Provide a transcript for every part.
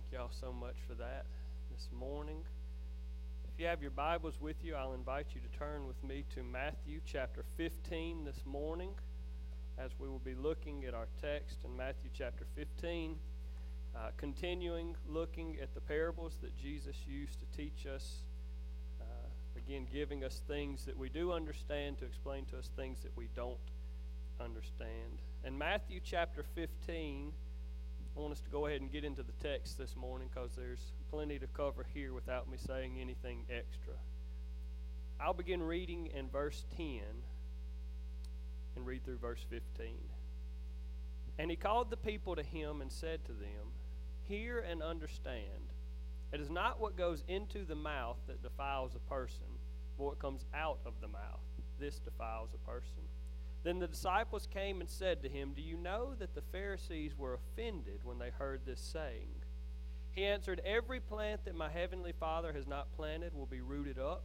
Thank y'all so much for that this morning. If you have your Bibles with you, I'll invite you to turn with me to Matthew chapter 15 this morning as we will be looking at our text in Matthew chapter 15, uh, continuing looking at the parables that Jesus used to teach us. Uh, again, giving us things that we do understand to explain to us things that we don't understand. In Matthew chapter 15, I want us to go ahead and get into the text this morning because there's plenty to cover here without me saying anything extra. I'll begin reading in verse 10 and read through verse 15. And he called the people to him and said to them, Hear and understand. It is not what goes into the mouth that defiles a person, but what comes out of the mouth. This defiles a person. Then the disciples came and said to him, Do you know that the Pharisees were offended when they heard this saying? He answered, Every plant that my heavenly Father has not planted will be rooted up.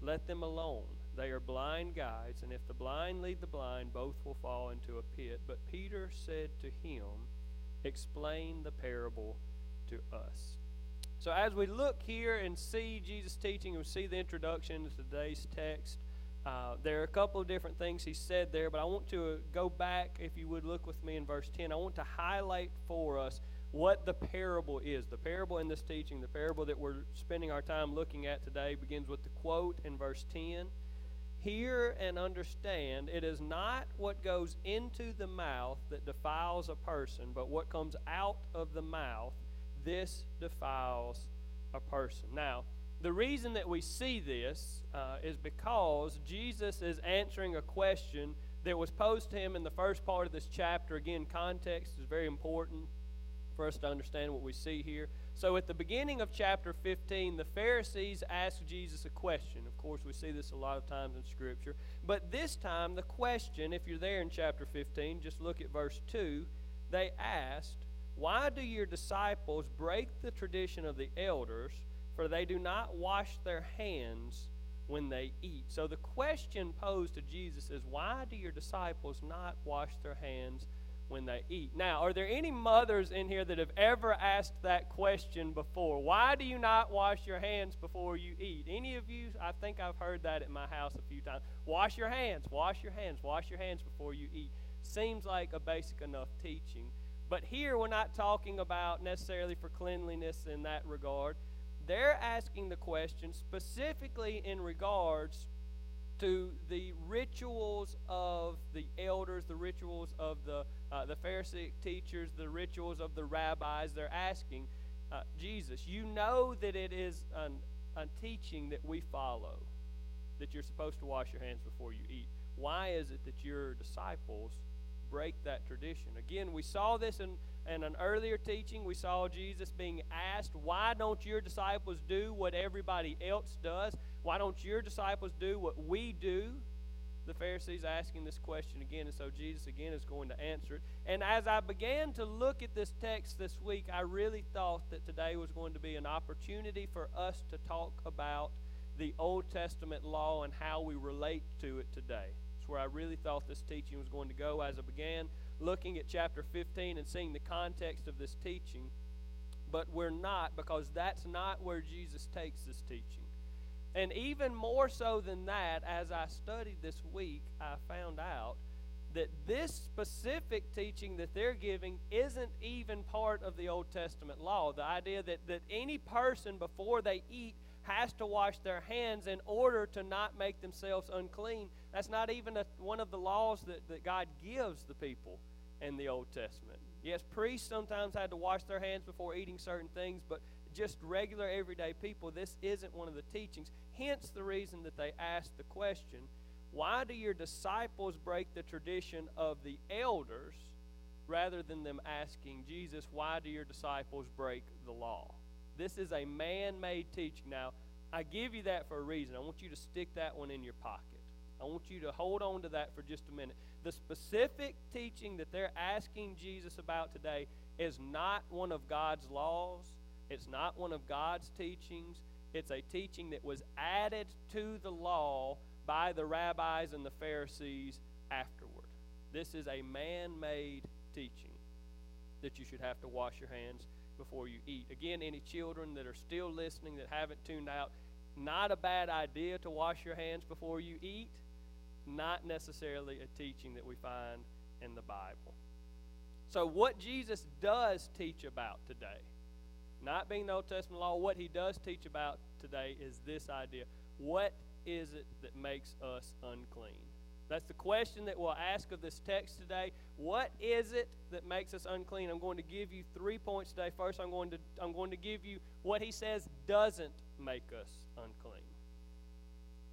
Let them alone. They are blind guides, and if the blind lead the blind, both will fall into a pit. But Peter said to him, Explain the parable to us. So, as we look here and see Jesus' teaching and see the introduction to today's text, uh, there are a couple of different things he said there, but I want to go back, if you would look with me in verse 10. I want to highlight for us what the parable is. The parable in this teaching, the parable that we're spending our time looking at today, begins with the quote in verse 10 Hear and understand, it is not what goes into the mouth that defiles a person, but what comes out of the mouth, this defiles a person. Now, the reason that we see this uh, is because Jesus is answering a question that was posed to him in the first part of this chapter. Again, context is very important for us to understand what we see here. So, at the beginning of chapter 15, the Pharisees asked Jesus a question. Of course, we see this a lot of times in Scripture. But this time, the question, if you're there in chapter 15, just look at verse 2. They asked, Why do your disciples break the tradition of the elders? For they do not wash their hands when they eat. So the question posed to Jesus is why do your disciples not wash their hands when they eat? Now, are there any mothers in here that have ever asked that question before? Why do you not wash your hands before you eat? Any of you? I think I've heard that at my house a few times. Wash your hands, wash your hands, wash your hands before you eat. Seems like a basic enough teaching. But here we're not talking about necessarily for cleanliness in that regard they're asking the question specifically in regards to the rituals of the elders, the rituals of the, uh, the Pharisee teachers, the rituals of the rabbis. They're asking, uh, Jesus, you know that it is an, a teaching that we follow, that you're supposed to wash your hands before you eat. Why is it that your disciples break that tradition? Again, we saw this in in an earlier teaching, we saw Jesus being asked, Why don't your disciples do what everybody else does? Why don't your disciples do what we do? The Pharisees asking this question again, and so Jesus again is going to answer it. And as I began to look at this text this week, I really thought that today was going to be an opportunity for us to talk about the Old Testament law and how we relate to it today. It's where I really thought this teaching was going to go as I began looking at chapter 15 and seeing the context of this teaching, but we're not because that's not where Jesus takes this teaching. And even more so than that, as I studied this week, I found out that this specific teaching that they're giving isn't even part of the Old Testament law. The idea that, that any person, before they eat, has to wash their hands in order to not make themselves unclean. That's not even a, one of the laws that, that God gives the people in the Old Testament. Yes, priests sometimes had to wash their hands before eating certain things, but just regular everyday people, this isn't one of the teachings. Hence the reason that they asked the question why do your disciples break the tradition of the elders rather than them asking Jesus, why do your disciples break the law? This is a man made teaching. Now, I give you that for a reason. I want you to stick that one in your pocket. I want you to hold on to that for just a minute. The specific teaching that they're asking Jesus about today is not one of God's laws, it's not one of God's teachings. It's a teaching that was added to the law by the rabbis and the Pharisees afterward. This is a man made teaching that you should have to wash your hands before you eat. Again, any children that are still listening that haven't tuned out, not a bad idea to wash your hands before you eat, not necessarily a teaching that we find in the Bible. So, what Jesus does teach about today, not being the Old Testament law, what he does teach about today is this idea. What is it that makes us unclean? That's the question that we'll ask of this text today. What is it that makes us unclean? I'm going to give you three points today. First, I'm going to, I'm going to give you what he says doesn't make us unclean.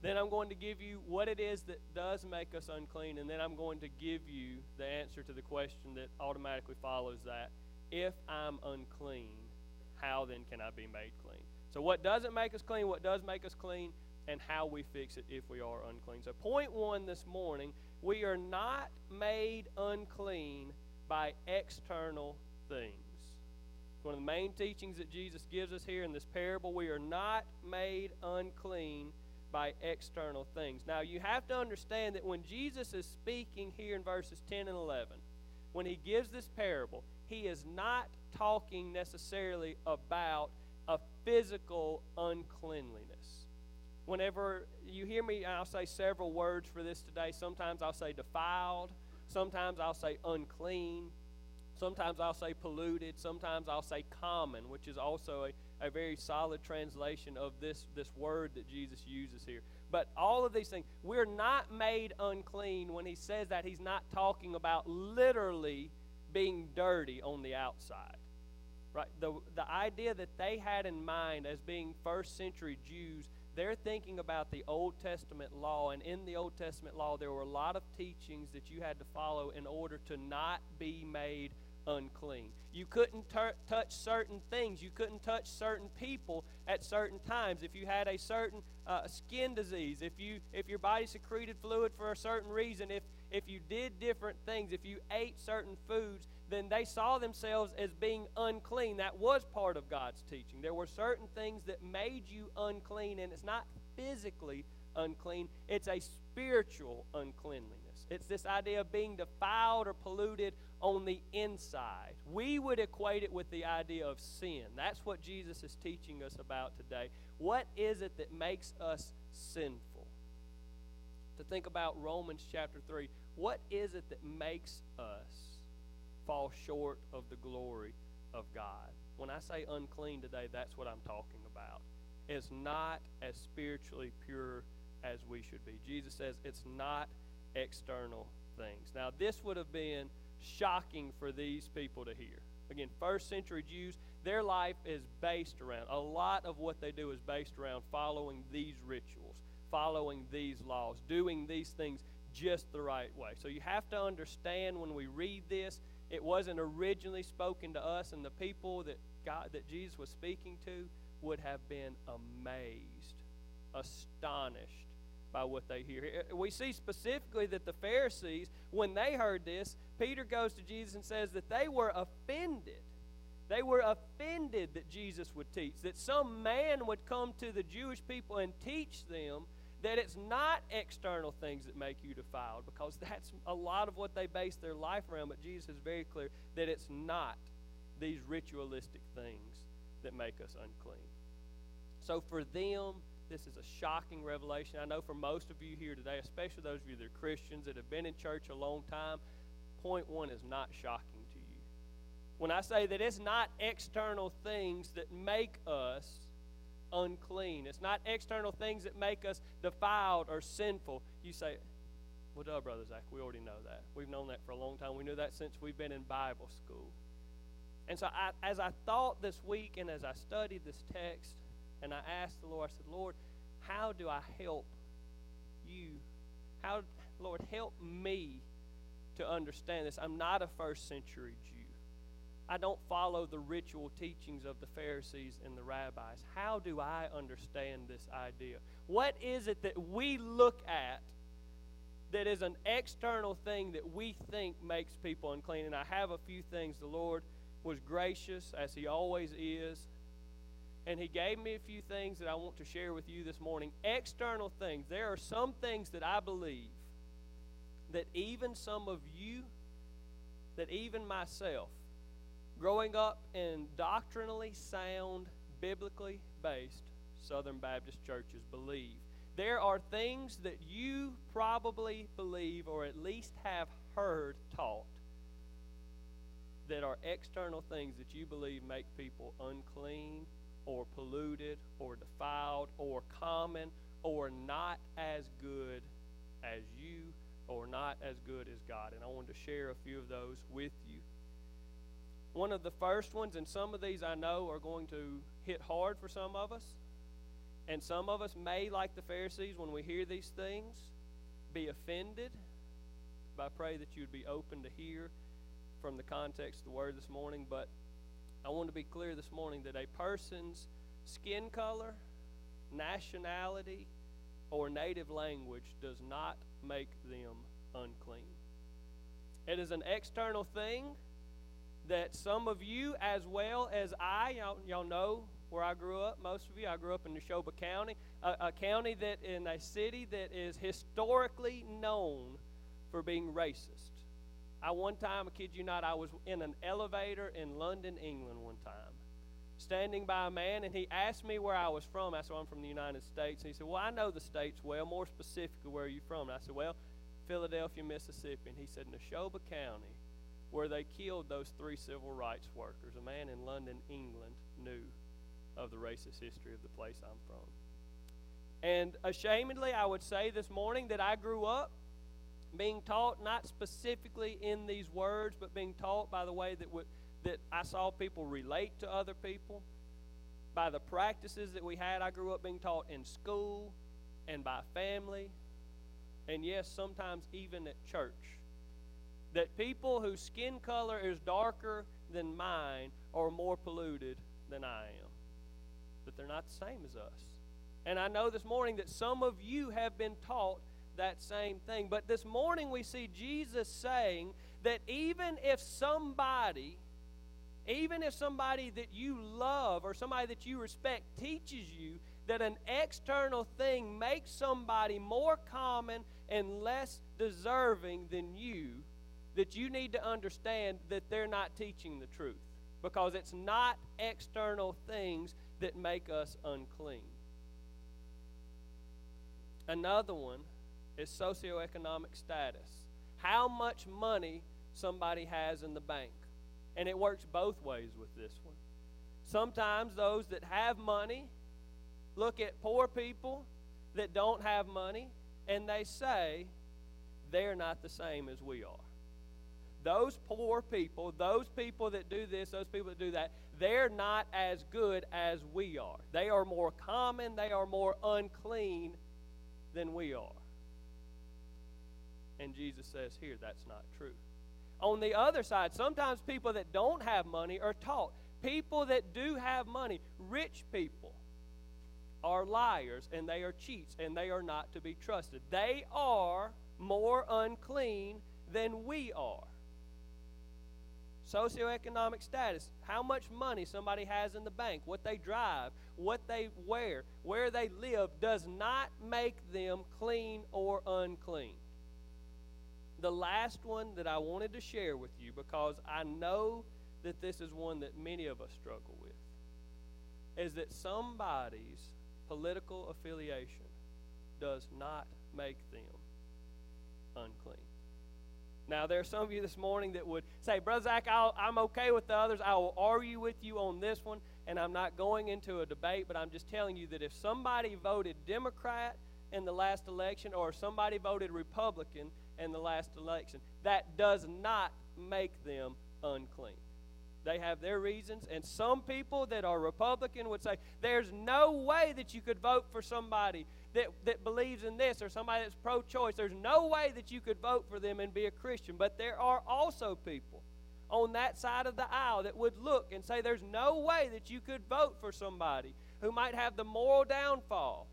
Then I'm going to give you what it is that does make us unclean, and then I'm going to give you the answer to the question that automatically follows that. If I'm unclean, how then can I be made clean? So, what doesn't make us clean, what does make us clean, and how we fix it if we are unclean. So, point one this morning we are not made unclean by external things. One of the main teachings that Jesus gives us here in this parable we are not made unclean by external things. Now, you have to understand that when Jesus is speaking here in verses 10 and 11, when he gives this parable, he is not talking necessarily about a physical uncleanliness whenever you hear me, I'll say several words for this today. Sometimes I'll say defiled, sometimes I'll say unclean, sometimes I'll say polluted, sometimes I'll say common, which is also a, a very solid translation of this, this word that Jesus uses here. But all of these things, we're not made unclean when he says that. He's not talking about literally being dirty on the outside. Right? The, the idea that they had in mind as being first century Jews they're thinking about the Old Testament law, and in the Old Testament law, there were a lot of teachings that you had to follow in order to not be made unclean. You couldn't touch certain things. You couldn't touch certain people at certain times. If you had a certain uh, skin disease, if you if your body secreted fluid for a certain reason, if if you did different things, if you ate certain foods, then they saw themselves as being unclean. That was part of God's teaching. There were certain things that made you unclean, and it's not physically unclean, it's a spiritual uncleanliness. It's this idea of being defiled or polluted on the inside. We would equate it with the idea of sin. That's what Jesus is teaching us about today. What is it that makes us sinful? To think about Romans chapter 3, what is it that makes us fall short of the glory of God. When I say unclean today, that's what I'm talking about. It's not as spiritually pure as we should be. Jesus says it's not external things. Now, this would have been shocking for these people to hear. Again, first century Jews, their life is based around, a lot of what they do is based around following these rituals, following these laws, doing these things just the right way. So you have to understand when we read this it wasn't originally spoken to us, and the people that God that Jesus was speaking to would have been amazed, astonished by what they hear. Eh, eh, we see specifically that the Pharisees, when they heard this, Peter goes to Jesus and says that they were offended. They were offended that Jesus would teach, that some man would come to the Jewish people and teach them that it's not external things that make you defiled, because that's a lot of what they base their life around. But Jesus is very clear that it's not these ritualistic things that make us unclean. So for them, this is a shocking revelation. I know for most of you here today, especially those of you that are Christians that have been in church a long time, point one is not shocking to you. When I say that it's not external things that make us unclean. It's not external things that make us defiled or sinful. You say, well, duh, Brother Zach, we already know that. We've known that for a long time. We knew that since we've been in Bible school. And so, I, as I thought this week and as I studied this text, and I asked the Lord, I said, Lord, how do I help you? How, Lord, help me to understand this. I'm not a first century Jew. I don't follow the ritual teachings of the Pharisees and the rabbis. How do I understand this idea? What is it that we look at that is an external thing that we think makes people unclean? And I have a few things. The Lord was gracious, as He always is. And He gave me a few things that I want to share with you this morning. External things. There are some things that I believe that even some of you, that even myself, growing up in doctrinally sound, biblically based Southern Baptist churches believe. There are things that you probably believe or at least have heard taught that are external things that you believe make people unclean or polluted or defiled or common or not as good as you or not as good as God. And I wanted to share a few of those with you. One of the first ones, and some of these I know are going to hit hard for some of us. And some of us may, like the Pharisees, when we hear these things, be offended. But I pray that you'd be open to hear from the context of the word this morning. But I want to be clear this morning that a person's skin color, nationality, or native language does not make them unclean. It is an external thing that some of you, as well as I, y'all, y'all know where I grew up, most of you, I grew up in Neshoba County, a, a county that in a city that is historically known for being racist. I one time, I kid you not, I was in an elevator in London, England one time, standing by a man, and he asked me where I was from. I said, I'm from the United States. And he said, Well, I know the states well, more specifically, where are you from? And I said, Well, Philadelphia, Mississippi. And he said, Neshoba County, where they killed those three civil rights workers. A man in London, England, knew of the racist history of the place I'm from. And ashamedly, I would say this morning that I grew up being taught not specifically in these words, but being taught by the way that, w- that I saw people relate to other people, by the practices that we had. I grew up being taught in school and by family, and yes, sometimes even at church. That people whose skin color is darker than mine are more polluted than I am. That they're not the same as us. And I know this morning that some of you have been taught that same thing. But this morning we see Jesus saying that even if somebody, even if somebody that you love or somebody that you respect teaches you that an external thing makes somebody more common and less deserving than you, that you need to understand that they're not teaching the truth. Because it's not external things that make us unclean. Another one is socioeconomic status. How much money somebody has in the bank. And it works both ways with this one. Sometimes those that have money look at poor people that don't have money and they say they're not the same as we are. Those poor people, those people that do this, those people that do that, they're not as good as we are. They are more common, they are more unclean than we are. And Jesus says here that's not true. On the other side, sometimes people that don't have money are taught. People that do have money, rich people, are liars and they are cheats and they are not to be trusted. They are more unclean than we are. Socioeconomic status, how much money somebody has in the bank, what they drive, what they wear, where they live, does not make them clean or unclean the last one that I wanted to share with you because I know that this is one that many of us struggle with is that somebody's political affiliation does not make them unclean. Now, there are some of you this morning that would say, Brother Zach, i am okay with the others. I will argue with you on this one, and I'm not going into a debate, but I'm just telling you that if somebody voted Democrat in the last election or somebody voted Republican, in the last election. That does not make them unclean. They have their reasons, and some people that are Republican would say, There's no way that you could vote for somebody that, that believes in this or somebody that's pro choice. There's no way that you could vote for them and be a Christian. But there are also people on that side of the aisle that would look and say, There's no way that you could vote for somebody who might have the moral downfall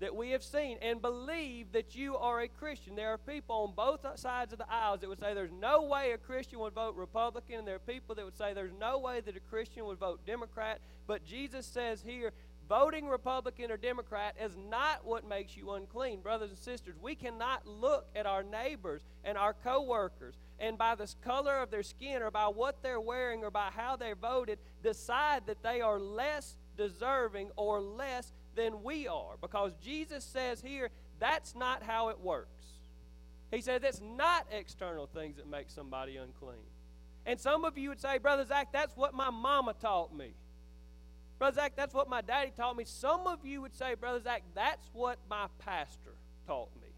that we have seen and believe that you are a Christian. There are people on both sides of the aisles that would say there's no way a Christian would vote Republican, and there are people that would say there's no way that a Christian would vote Democrat. But Jesus says here, voting Republican or Democrat is not what makes you unclean. Brothers and sisters, we cannot look at our neighbors and our coworkers and by the color of their skin or by what they're wearing or by how they voted decide that they are less deserving or less than we are. Because Jesus says here that's not how it works. He says it's not external things that make somebody unclean. And some of you would say, Brother Zach, that's what my mama taught me. Brother Zach, that's what my daddy taught me. Some of you would say, Brother Zach, that's what my pastor taught me.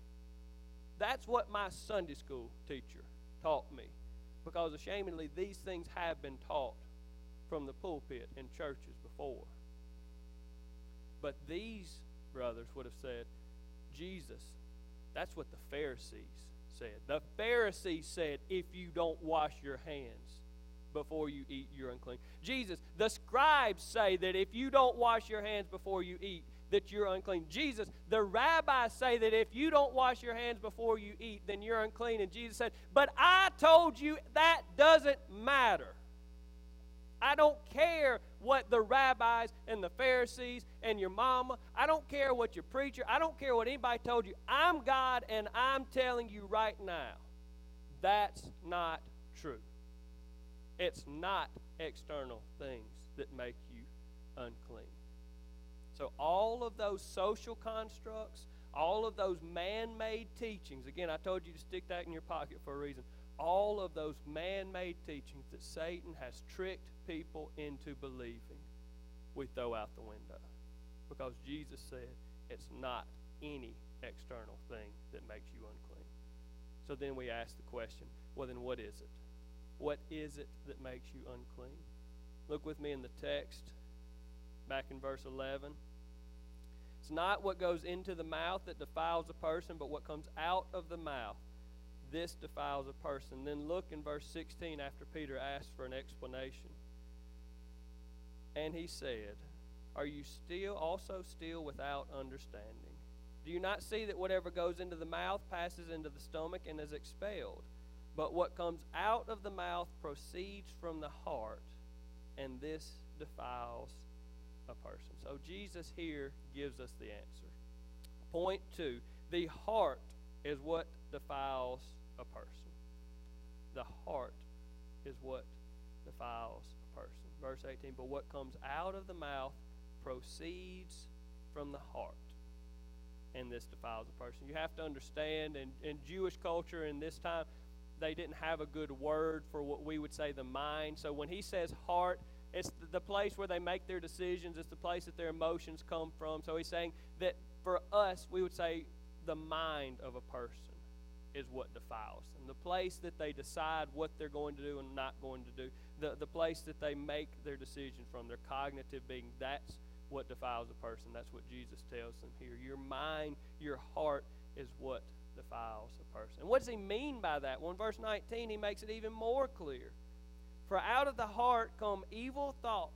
That's what my Sunday school teacher taught me. Because ashamedly, these things have been taught from the pulpit in churches before. But these brothers would have said, Jesus, that's what the Pharisees said. The Pharisees said, if you don't wash your hands before you eat, you're unclean. Jesus, the scribes say that if you don't wash your hands before you eat, that you're unclean. Jesus, the rabbis say that if you don't wash your hands before you eat, then you're unclean. And Jesus said, But I told you that doesn't matter. I don't care what the rabbis and the Pharisees and your mama, I don't care what your preacher, I don't care what anybody told you. I'm God and I'm telling you right now that's not true. It's not external things that make you unclean. So, all of those social constructs, all of those man made teachings, again, I told you to stick that in your pocket for a reason. All of those man made teachings that Satan has tricked people into believing, we throw out the window. Because Jesus said it's not any external thing that makes you unclean. So then we ask the question well, then what is it? What is it that makes you unclean? Look with me in the text, back in verse 11. It's not what goes into the mouth that defiles a person, but what comes out of the mouth. This defiles a person. Then look in verse 16 after Peter asks for an explanation. And he said, Are you still also still without understanding? Do you not see that whatever goes into the mouth passes into the stomach and is expelled? But what comes out of the mouth proceeds from the heart, and this defiles a person. So Jesus here gives us the answer. Point two the heart is what defiles a person. The heart is what defiles verse 18. But what comes out of the mouth proceeds from the heart. And this defiles a person. You have to understand, in, in Jewish culture in this time, they didn't have a good word for what we would say the mind. So when he says heart, it's the place where they make their decisions, it's the place that their emotions come from. So he's saying that for us, we would say the mind of a person is what defiles them. The place that they decide what they're going to do and not going to do the, the place that they make their decision from, their cognitive being, that's what defiles a person. That's what Jesus tells them here. Your mind, your heart is what defiles a person. And what does he mean by that? Well, in verse 19, he makes it even more clear. For out of the heart come evil thoughts,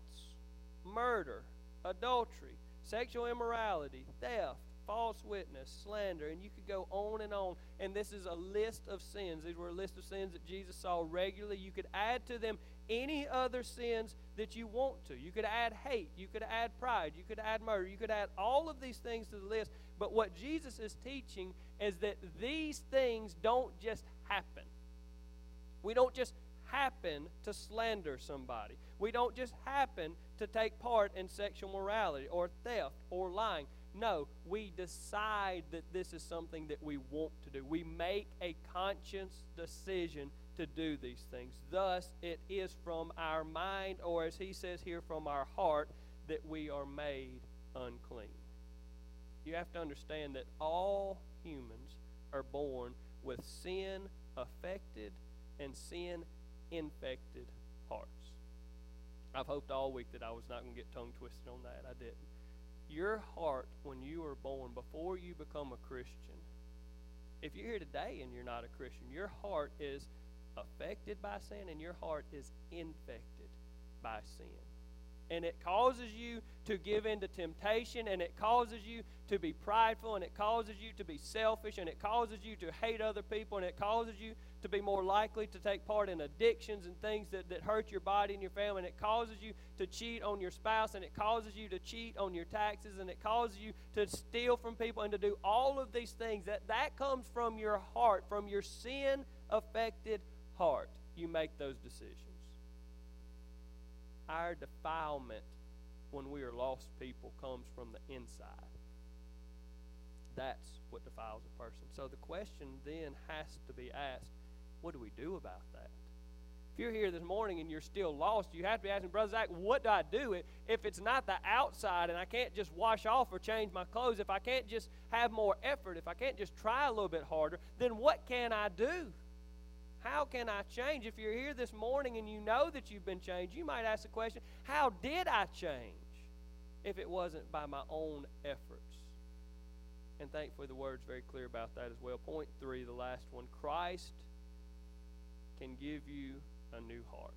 murder, adultery, sexual immorality, theft false witness, slander, and you could go on and on. And this is a list of sins. These were a list of sins that Jesus saw regularly. You could add to them any other sins that you want to. You could add hate, you could add pride, you could add murder, you could add all of these things to the list. But what Jesus is teaching is that these things don't just happen. We don't just happen to slander somebody. We don't just happen to take part in sexual morality or theft or lying. No, we decide that this is something that we want to do. We make a conscious decision to do these things. Thus, it is from our mind, or as he says here, from our heart, that we are made unclean. You have to understand that all humans are born with sin affected and sin infected hearts. I've hoped all week that I was not going to get tongue twisted on that. I didn't. Your heart, when you are born, before you become a Christian, if you're here today and you're not a Christian, your heart is affected by sin and your heart is infected by sin. and it causes you to give in to temptation, and it causes you to be prideful, and it causes you to be selfish, and it causes you to hate other people, and it causes you to be more likely to take part in addictions and things that, that hurt your body and your family, and it causes you to cheat on your spouse, and it causes you to cheat on your taxes, and it causes you to steal from people and to do all of these things. That, that comes from your heart, from your sin affected heart. You make those decisions. Our defilement when we are lost people comes from the inside. That's what defiles a person. So the question then has to be asked what do we do about that? If you're here this morning and you're still lost, you have to be asking, Brother Zach, what do I do? If it's not the outside and I can't just wash off or change my clothes, if I can't just have more effort, if I can't just try a little bit harder, then what can I do? How can I change? If you're here this morning and you know that you've been changed, you might ask the question, How did I change if it wasn't by my own efforts? And thankfully, the word's very clear about that as well. Point three, the last one Christ can give you a new heart.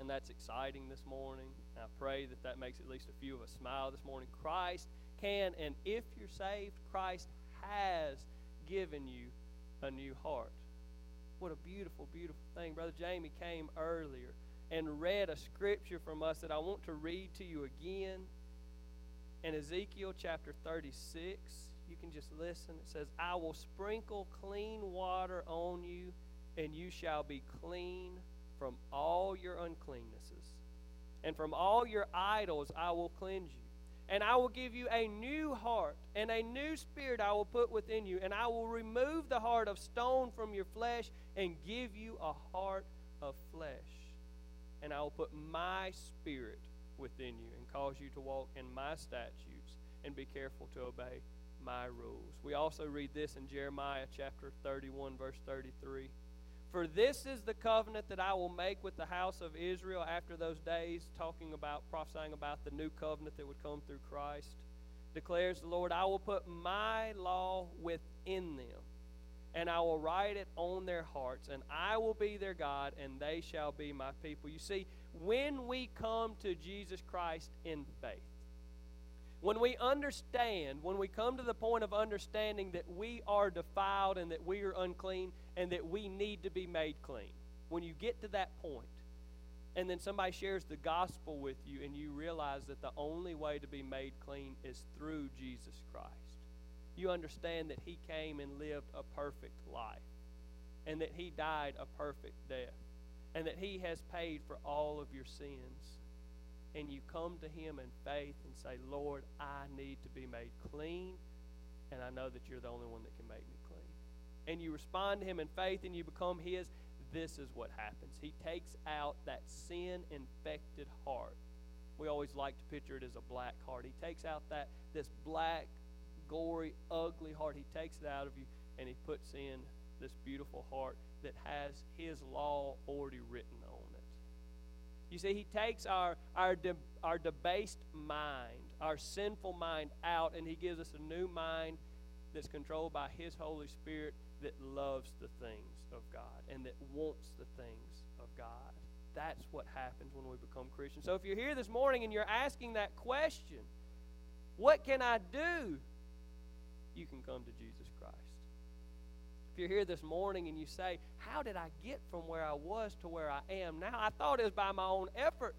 And that's exciting this morning. I pray that that makes at least a few of us smile this morning. Christ can, and if you're saved, Christ has given you a new heart. What a beautiful, beautiful thing. Brother Jamie came earlier and read a scripture from us that I want to read to you again. In Ezekiel chapter 36, you can just listen. It says, I will sprinkle clean water on you and you shall be clean from all your uncleannesses. And from all your idols I will cleanse you. And I will give you a new heart, and a new spirit I will put within you. And I will remove the heart of stone from your flesh and give you a heart of flesh. And I will put my spirit within you and cause you to walk in my statutes and be careful to obey my rules. We also read this in Jeremiah chapter 31, verse 33. For this is the covenant that I will make with the house of Israel after those days, talking about, prophesying about the new covenant that would come through Christ. Declares the Lord, I will put my law within them, and I will write it on their hearts, and I will be their God, and they shall be my people. You see, when we come to Jesus Christ in faith, when we understand, when we come to the point of understanding that we are defiled and that we are unclean and that we need to be made clean, when you get to that point, and then somebody shares the gospel with you and you realize that the only way to be made clean is through Jesus Christ, you understand that He came and lived a perfect life and that He died a perfect death and that He has paid for all of your sins and you come to Him in faith and say, Lord, I need to be made clean, and I know that you're the only one that can make me clean. And you respond to Him in faith and you become His, this is what happens. He takes out that sin infected heart. We always like to picture it as a black heart. He takes out that this black, gory, ugly heart. He takes it out of you and he puts in this beautiful heart that has his law already written you see, He takes our, our, de, our debased mind, our sinful mind out, and He gives us a new mind that's controlled by His Holy Spirit that loves the things of God and that wants the things of God. That's what happens when we become Christians. So if you're here this morning and you're asking that question, what can I do? You can come to Jesus. If you're here this morning and you say, How did I get from where I was to where I am now? I thought it was by my own effort.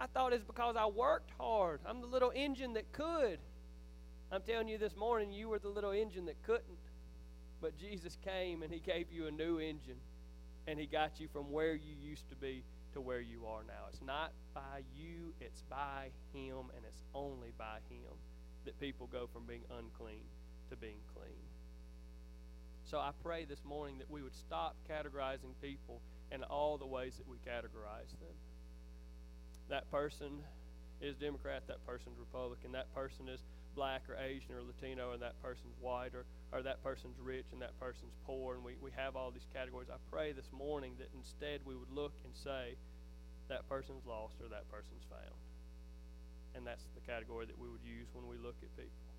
I thought it's because I worked hard. I'm the little engine that could. I'm telling you this morning, you were the little engine that couldn't. But Jesus came and He gave you a new engine. And He got you from where you used to be to where you are now. It's not by you, it's by Him, and it's only by Him that people go from being unclean to being clean. So I pray this morning that we would stop categorizing people in all the ways that we categorize them. That person is Democrat, that person's Republican, that person is black or Asian or Latino, and that person's white, or, or that person's rich and that person's poor, and we, we have all these categories. I pray this morning that instead we would look and say, that person's lost or that person's found. And that's the category that we would use when we look at people.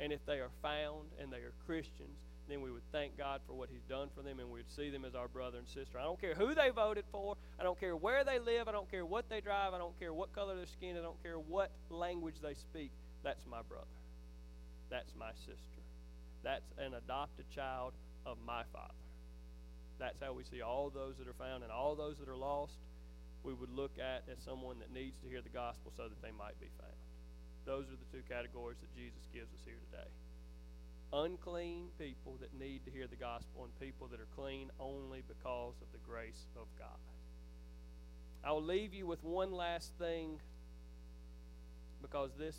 And if they are found and they are Christians, then we would thank God for what He's done for them, and we'd see them as our brother and sister. I don't care who they voted for. I don't care where they live. I don't care what they drive. I don't care what color their skin. I don't care what language they speak. That's my brother. That's my sister. That's an adopted child of my Father. That's how we see all those that are found and all those that are lost. We would look at as someone that needs to hear the gospel so that they might be found. Those are the two categories that Jesus gives us here today unclean people that need to hear the gospel and people that are clean only because of the grace of God. I will leave you with one last thing because this,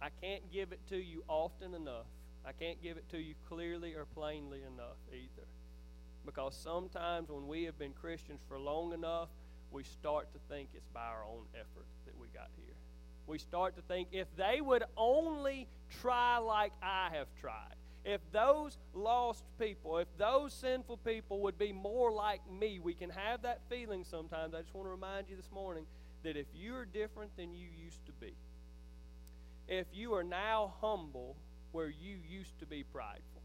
I can't give it to you often enough. I can't give it to you clearly or plainly enough either. Because sometimes when we have been Christians for long enough, we start to think it's by our own effort that we got here. We start to think if they would only try like I have tried, if those lost people, if those sinful people would be more like me, we can have that feeling sometimes. I just want to remind you this morning that if you're different than you used to be, if you are now humble where you used to be prideful,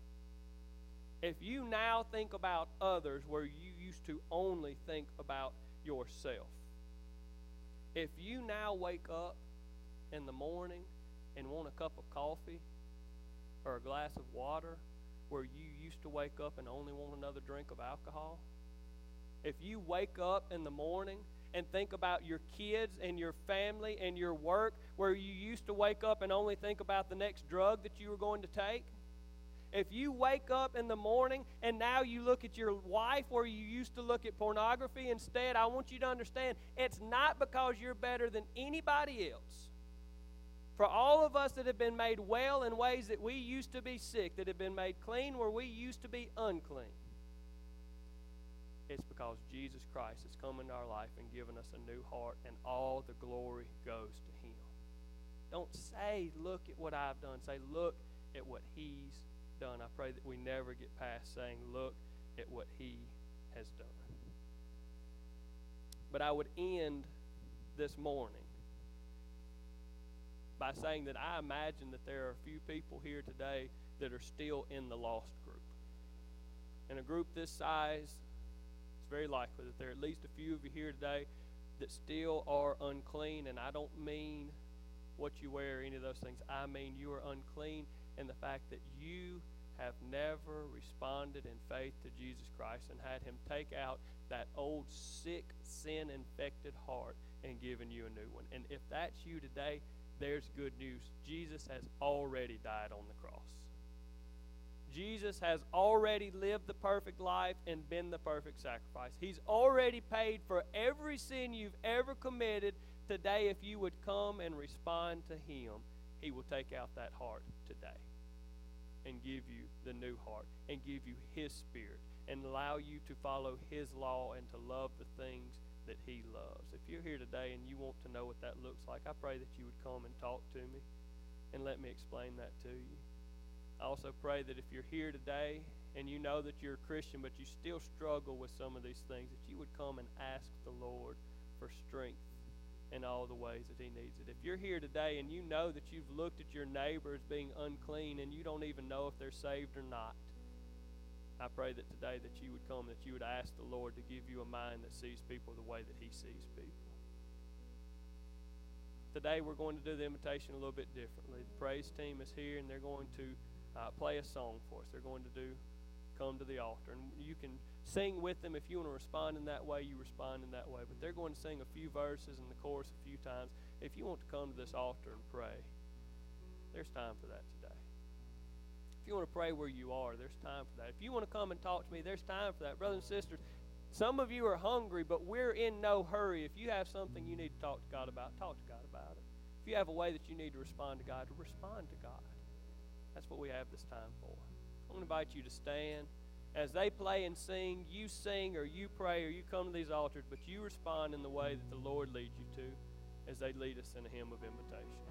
if you now think about others where you used to only think about yourself, if you now wake up in the morning and want a cup of coffee or a glass of water where you used to wake up and only want another drink of alcohol? If you wake up in the morning and think about your kids and your family and your work where you used to wake up and only think about the next drug that you were going to take? If you wake up in the morning and now you look at your wife where you used to look at pornography instead, I want you to understand it's not because you're better than anybody else. For all of us that have been made well in ways that we used to be sick, that have been made clean where we used to be unclean, it's because Jesus Christ has come into our life and given us a new heart, and all the glory goes to Him. Don't say, Look at what I've done. Say, Look at what He's done. I pray that we never get past saying, Look at what He has done. But I would end this morning by saying that I imagine that there are a few people here today that are still in the lost group. In a group this size, it's very likely that there are at least a few of you here today that still are unclean. And I don't mean what you wear or any of those things. I mean you are unclean in the fact that you have never responded in faith to Jesus Christ and had Him take out that old sick, sin infected heart and given you a new one. And if that's you today, there's good news. Jesus has already died on the cross. Jesus has already lived the perfect life and been the perfect sacrifice. He's already paid for every sin you've ever committed. Today, if you would come and respond to Him, He will take out that heart today and give you the new heart and give you His Spirit and allow you to follow His law and to love the things that He loves. If you're here today and you want to know what that looks like, I pray that you would come and talk to me and let me explain that to you. I also pray that if you're here today and you know that you're a Christian but you still struggle with some of these things, that you would come and ask the Lord for strength in all the ways that He needs it. If you're here today and you know that you've looked at your neighbor as being unclean and you don't even know if they're saved or not, I pray that today that you would come, that you would ask the Lord to give you a mind that sees people the way that He sees people. Today we're going to do the invitation a little bit differently. The praise team is here and they're going to uh, play a song for us. They're going to do come to the altar. And you can sing with them. If you want to respond in that way, you respond in that way. But they're going to sing a few verses in the chorus a few times. If you want to come to this altar and pray, there's time for that today. If you want to pray where you are, there's time for that. If you want to come and talk to me, there's time for that. Brothers and sisters, some of you are hungry, but we're in no hurry. If you have something you need to talk to God about, talk to God about it. If you have a way that you need to respond to God, respond to God. That's what we have this time for. I want to invite you to stand. As they play and sing, you sing or you pray or you come to these altars, but you respond in the way that the Lord leads you to as they lead us in a hymn of invitation.